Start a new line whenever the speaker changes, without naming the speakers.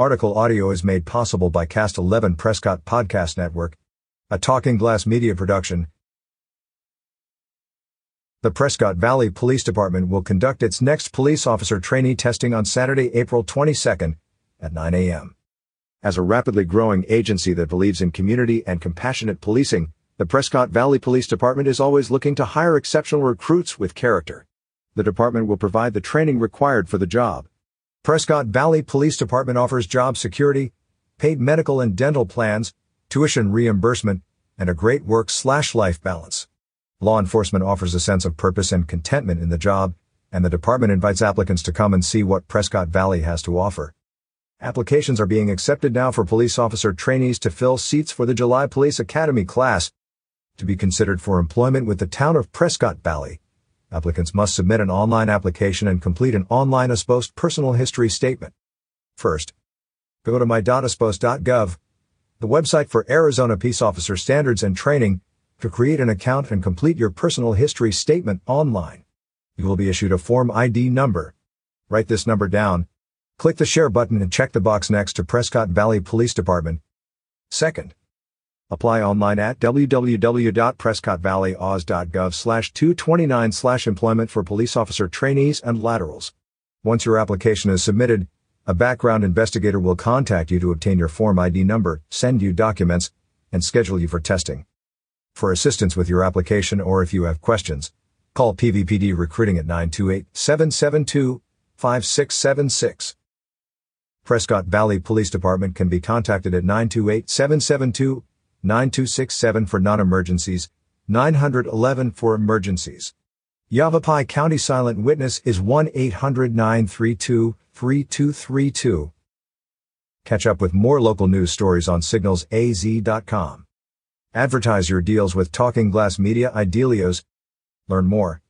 Article audio is made possible by Cast 11 Prescott Podcast Network, a Talking Glass media production. The Prescott Valley Police Department will conduct its next police officer trainee testing on Saturday, April 22nd at 9 a.m. As a rapidly growing agency that believes in community and compassionate policing, the Prescott Valley Police Department is always looking to hire exceptional recruits with character. The department will provide the training required for the job. Prescott Valley Police Department offers job security, paid medical and dental plans, tuition reimbursement, and a great work-slash-life balance. Law enforcement offers a sense of purpose and contentment in the job, and the department invites applicants to come and see what Prescott Valley has to offer. Applications are being accepted now for police officer trainees to fill seats for the July Police Academy class. To be considered for employment with the town of Prescott Valley, applicants must submit an online application and complete an online AZPOST personal history statement. First, go to my.azpost.gov, the website for Arizona Peace Officer Standards and Training, to create an account and complete your personal history statement online. You will be issued a Form ID number. Write this number down. Click the Share button and check the box next to Prescott Valley Police Department. Second, Apply online at www.prescottvalleyos.gov slash 229 slash employment for police officer trainees and laterals. Once your application is submitted, a background investigator will contact you to obtain your Form ID number, send you documents, and schedule you for testing. For assistance with your application or if you have questions, call PVPD Recruiting at 928-772-5676. Prescott Valley Police Department can be contacted at 928 772 9267 for non-emergencies, 911 for emergencies. Yavapai County Silent Witness is 1-800-932-3232. Catch up with more local news stories on signalsaz.com. Advertise your deals with Talking Glass Media Idealios. Learn more